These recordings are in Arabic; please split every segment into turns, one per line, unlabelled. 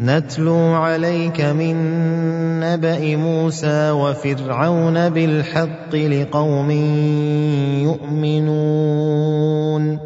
نتلو عليك من نبا موسى وفرعون بالحق لقوم يؤمنون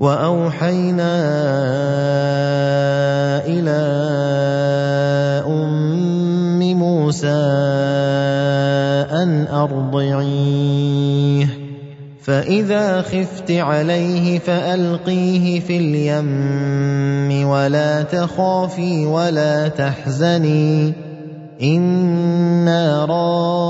واوحينا الى ام موسى ان ارضعيه فاذا خفت عليه فالقيه في اليم ولا تخافي ولا تحزني انا راض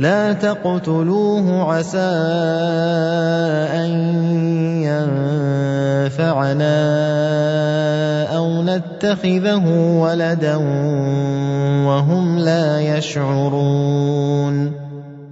لا تقتلوه عسى أن ينفعنا أو نتخذه ولدا وهم لا يشعرون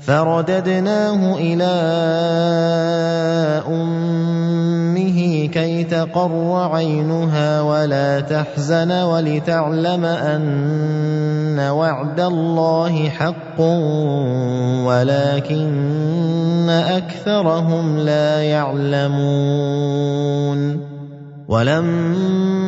فَرَدَدْنَاهُ إِلَىٰ أُمِّهِ كَيْ تَقَرَّ عَيْنُهَا وَلَا تَحْزَنَ وَلِتَعْلَمَ أَنَّ وَعْدَ اللَّهِ حَقٌّ وَلَٰكِنَّ أَكْثَرَهُمْ لَا يَعْلَمُونَ ولما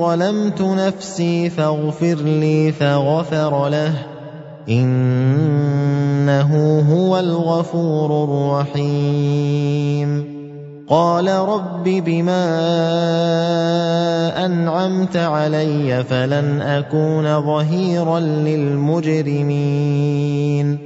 ظَلَمْتُ نَفْسِي فَاغْفِرْ لِي فَغَفَرَ لَهُ إِنَّهُ هُوَ الْغَفُورُ الرَّحِيمُ قال رب بما انعمت علي فلن اكون ظهيرا للمجرمين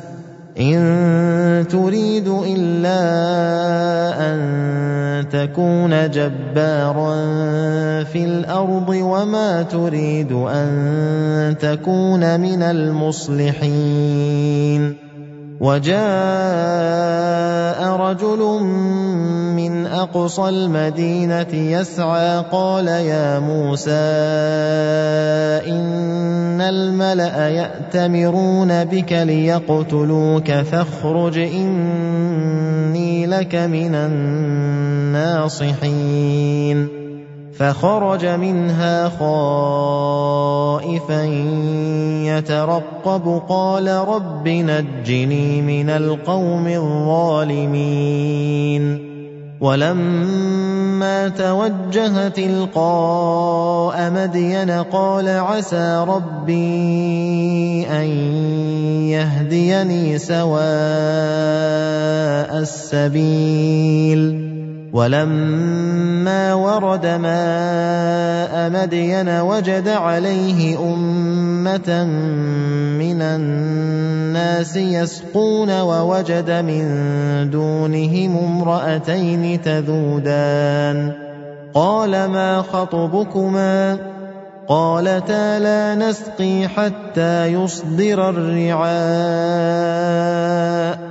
ان تريد الا ان تكون جبارا في الارض وما تريد ان تكون من المصلحين وجاء رجل من اقصى المدينه يسعى قال يا موسى ان الملا ياتمرون بك ليقتلوك فاخرج اني لك من الناصحين فَخَرَجَ مِنْهَا خَائِفًا يَتَرَقَّبُ قَالَ رَبِّ نَجِّنِي مِنَ الْقَوْمِ الظَّالِمِينَ ولما توجه تلقاء مدين قال عسى ربي ان يهديني سواء السبيل ولما ورد ماء مدين وجد عليه امه من الناس يسقون ووجد من دونهم امراتين تذودان قال ما خطبكما قالتا لا نسقي حتى يصدر الرعاء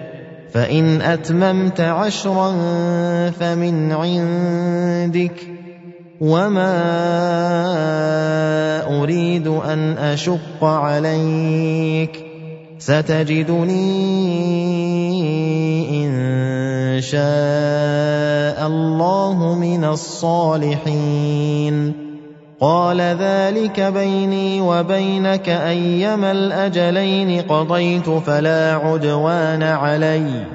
فان اتممت عشرا فمن عندك وما اريد ان اشق عليك ستجدني ان شاء الله من الصالحين قال ذلك بيني وبينك ايما الاجلين قضيت فلا عدوان علي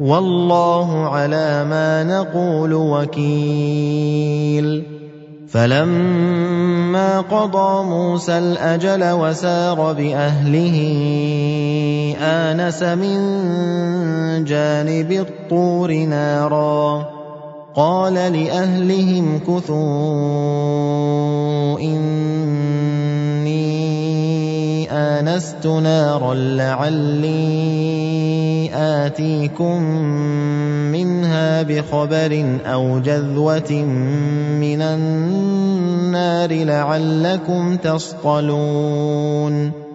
والله على ما نقول وكيل فلما قضى موسى الاجل وسار باهله انس من جانب الطور نارا قال لاهلهم كثور إِنِّي آنَسْتُ نَارًا لَّعَلِّي آتِيكُم مِّنْهَا بِخَبَرٍ أَوْ جَذْوَةٍ مِّنَ النَّارِ لَعَلَّكُمْ تَصْطَلُونَ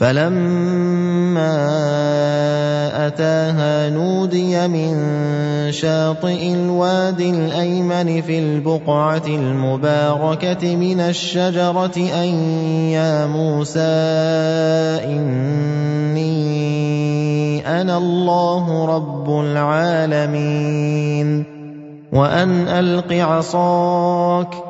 فلما اتاها نودي من شاطئ الواد الايمن في البقعه المباركه من الشجره ان يا موسى اني انا الله رب العالمين وان الق عصاك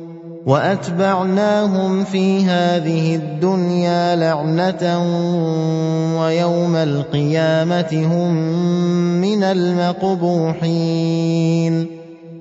واتبعناهم في هذه الدنيا لعنه ويوم القيامه هم من المقبوحين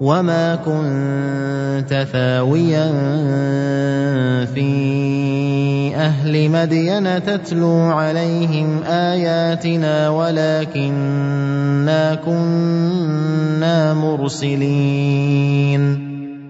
وما كنت ثاويا في اهل مدين تتلو عليهم اياتنا ولكنا كنا مرسلين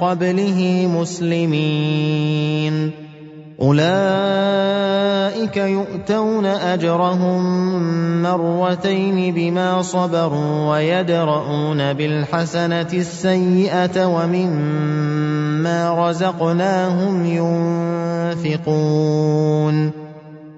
قَبْلِهِ مُسْلِمِينَ أُولَٰئِكَ يُؤْتَوْنَ أَجْرَهُم مَّرَّتَيْنِ بِمَا صَبَرُوا ويدرؤون بِالْحَسَنَةِ السَّيِّئَةَ وَمِمَّا رَزَقْنَاهُمْ يُنفِقُونَ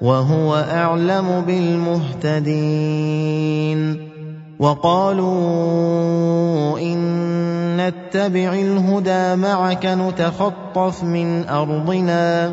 وهو أعلم بالمهتدين وقالوا إن نتبع الهدى معك نتخطف من أرضنا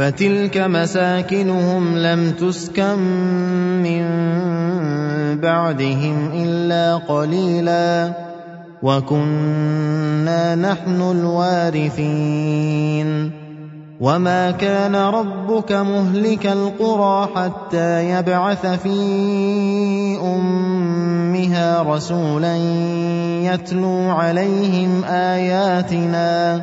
فتلك مساكنهم لم تسكن من بعدهم الا قليلا وكنا نحن الوارثين وما كان ربك مهلك القرى حتى يبعث في امها رسولا يتلو عليهم اياتنا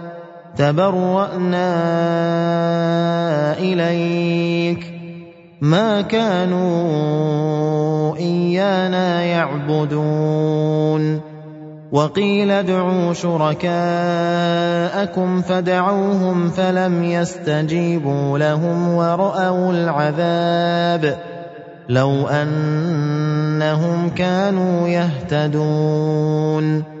تبرأنا إليك ما كانوا إيانا يعبدون وقيل ادْعُوا شركاءكم فدعوهم فلم يستجيبوا لهم ورأوا العذاب لو أنهم كانوا يهتدون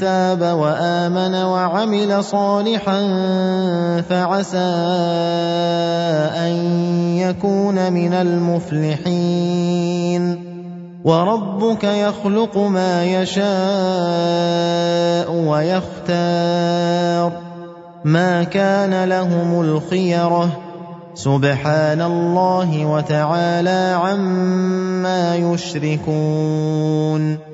تاب وامن وعمل صالحا فعسى ان يكون من المفلحين وربك يخلق ما يشاء ويختار ما كان لهم الخيره سبحان الله وتعالى عما يشركون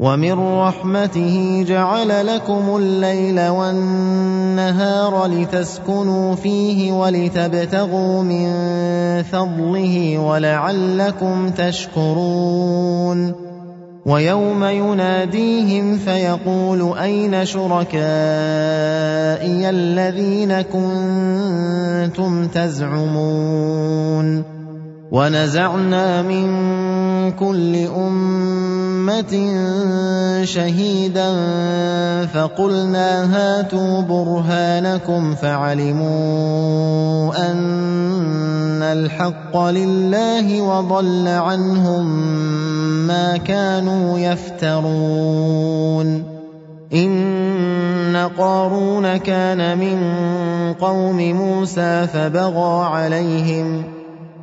ومن رحمته جعل لكم الليل والنهار لتسكنوا فيه ولتبتغوا من فضله ولعلكم تشكرون ويوم يناديهم فيقول اين شركائي الذين كنتم تزعمون ونزعنا من كل امه أمة شهيدا فقلنا هاتوا برهانكم فعلموا أن الحق لله وضل عنهم ما كانوا يفترون إن قارون كان من قوم موسى فبغى عليهم ۖ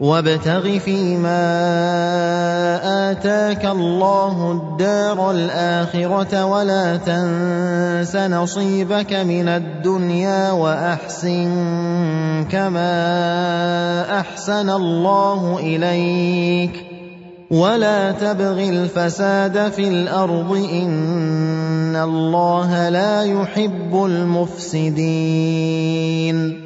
وابتغ فيما اتاك الله الدار الاخره ولا تنس نصيبك من الدنيا واحسن كما احسن الله اليك ولا تبغ الفساد في الارض ان الله لا يحب المفسدين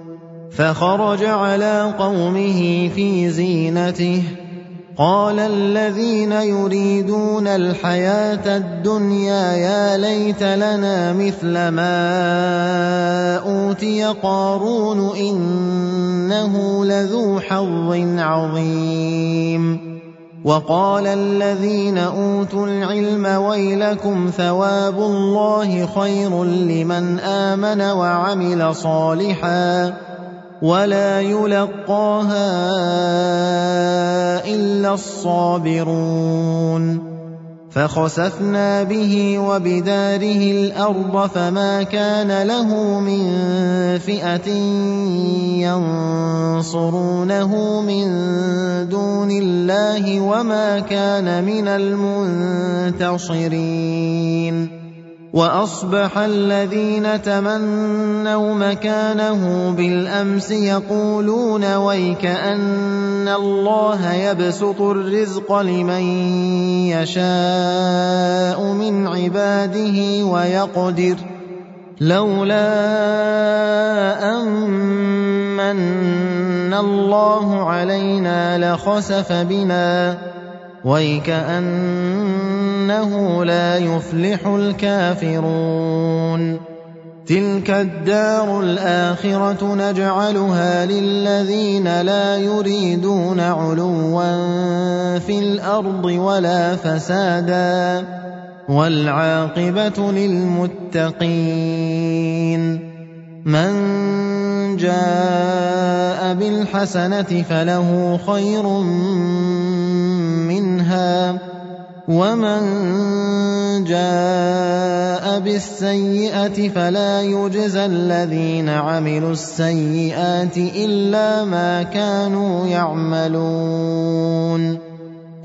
فَخَرَجَ عَلَىٰ قَوْمِهِ فِي زِينَتِهِ ۖ قَالَ الَّذِينَ يُرِيدُونَ الْحَيَاةَ الدُّنْيَا يَا لَيْتَ لَنَا مِثْلَ مَا أُوتِيَ قَارُونُ إِنَّهُ لَذُو حَظٍّ عَظِيمٍ وَقَالَ الَّذِينَ أُوتُوا الْعِلْمَ وَيْلَكُمْ ثَوَابُ اللَّهِ خَيْرٌ لِّمَنْ آمَنَ وَعَمِلَ صَالِحًا ولا يلقاها الا الصابرون فخسفنا به وبداره الارض فما كان له من فئه ينصرونه من دون الله وما كان من المنتصرين واصبح الذين تمنوا مكانه بالامس يقولون ويك ان الله يبسط الرزق لمن يشاء من عباده ويقدر لولا ان من الله علينا لخسف بنا وَيْكَأَنَّهُ لَا يُفْلِحُ الْكَافِرُونَ تِلْكَ الدَّارُ الْآخِرَةُ نَجْعَلُهَا لِلَّذِينَ لَا يُرِيدُونَ عُلُوًّا فِي الْأَرْضِ وَلَا فَسَادًا وَالْعَاقِبَةُ لِلْمُتَّقِينَ مَنْ جَاءَ بِالْحَسَنَةِ فَلَهُ خَيْرٌ مِنْهَا ومن جاء بالسيئه فلا يجزى الذين عملوا السيئات الا ما كانوا يعملون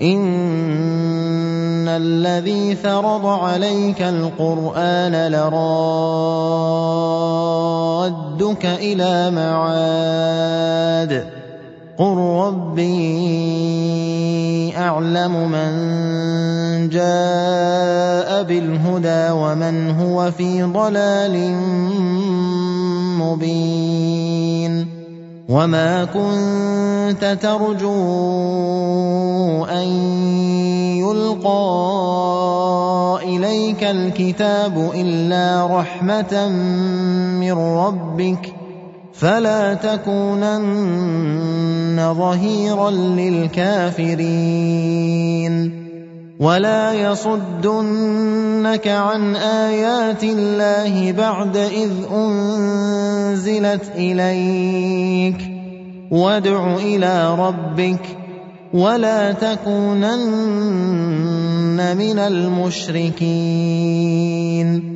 ان الذي فرض عليك القران لرادك الى معاد قل ربي أَعْلَمُ مَن جَاءَ بِالْهُدَىٰ وَمَنْ هُوَ فِي ضَلَالٍ مُّبِينٍ وَمَا كُنتَ تَرْجُو أَن يُلْقَىٰ إِلَيْكَ الْكِتَابُ إِلَّا رَحْمَةً مِّن رَّبِّكَ فلا تكونن ظهيرا للكافرين ولا يصدنك عن ايات الله بعد اذ انزلت اليك وادع الى ربك ولا تكونن من المشركين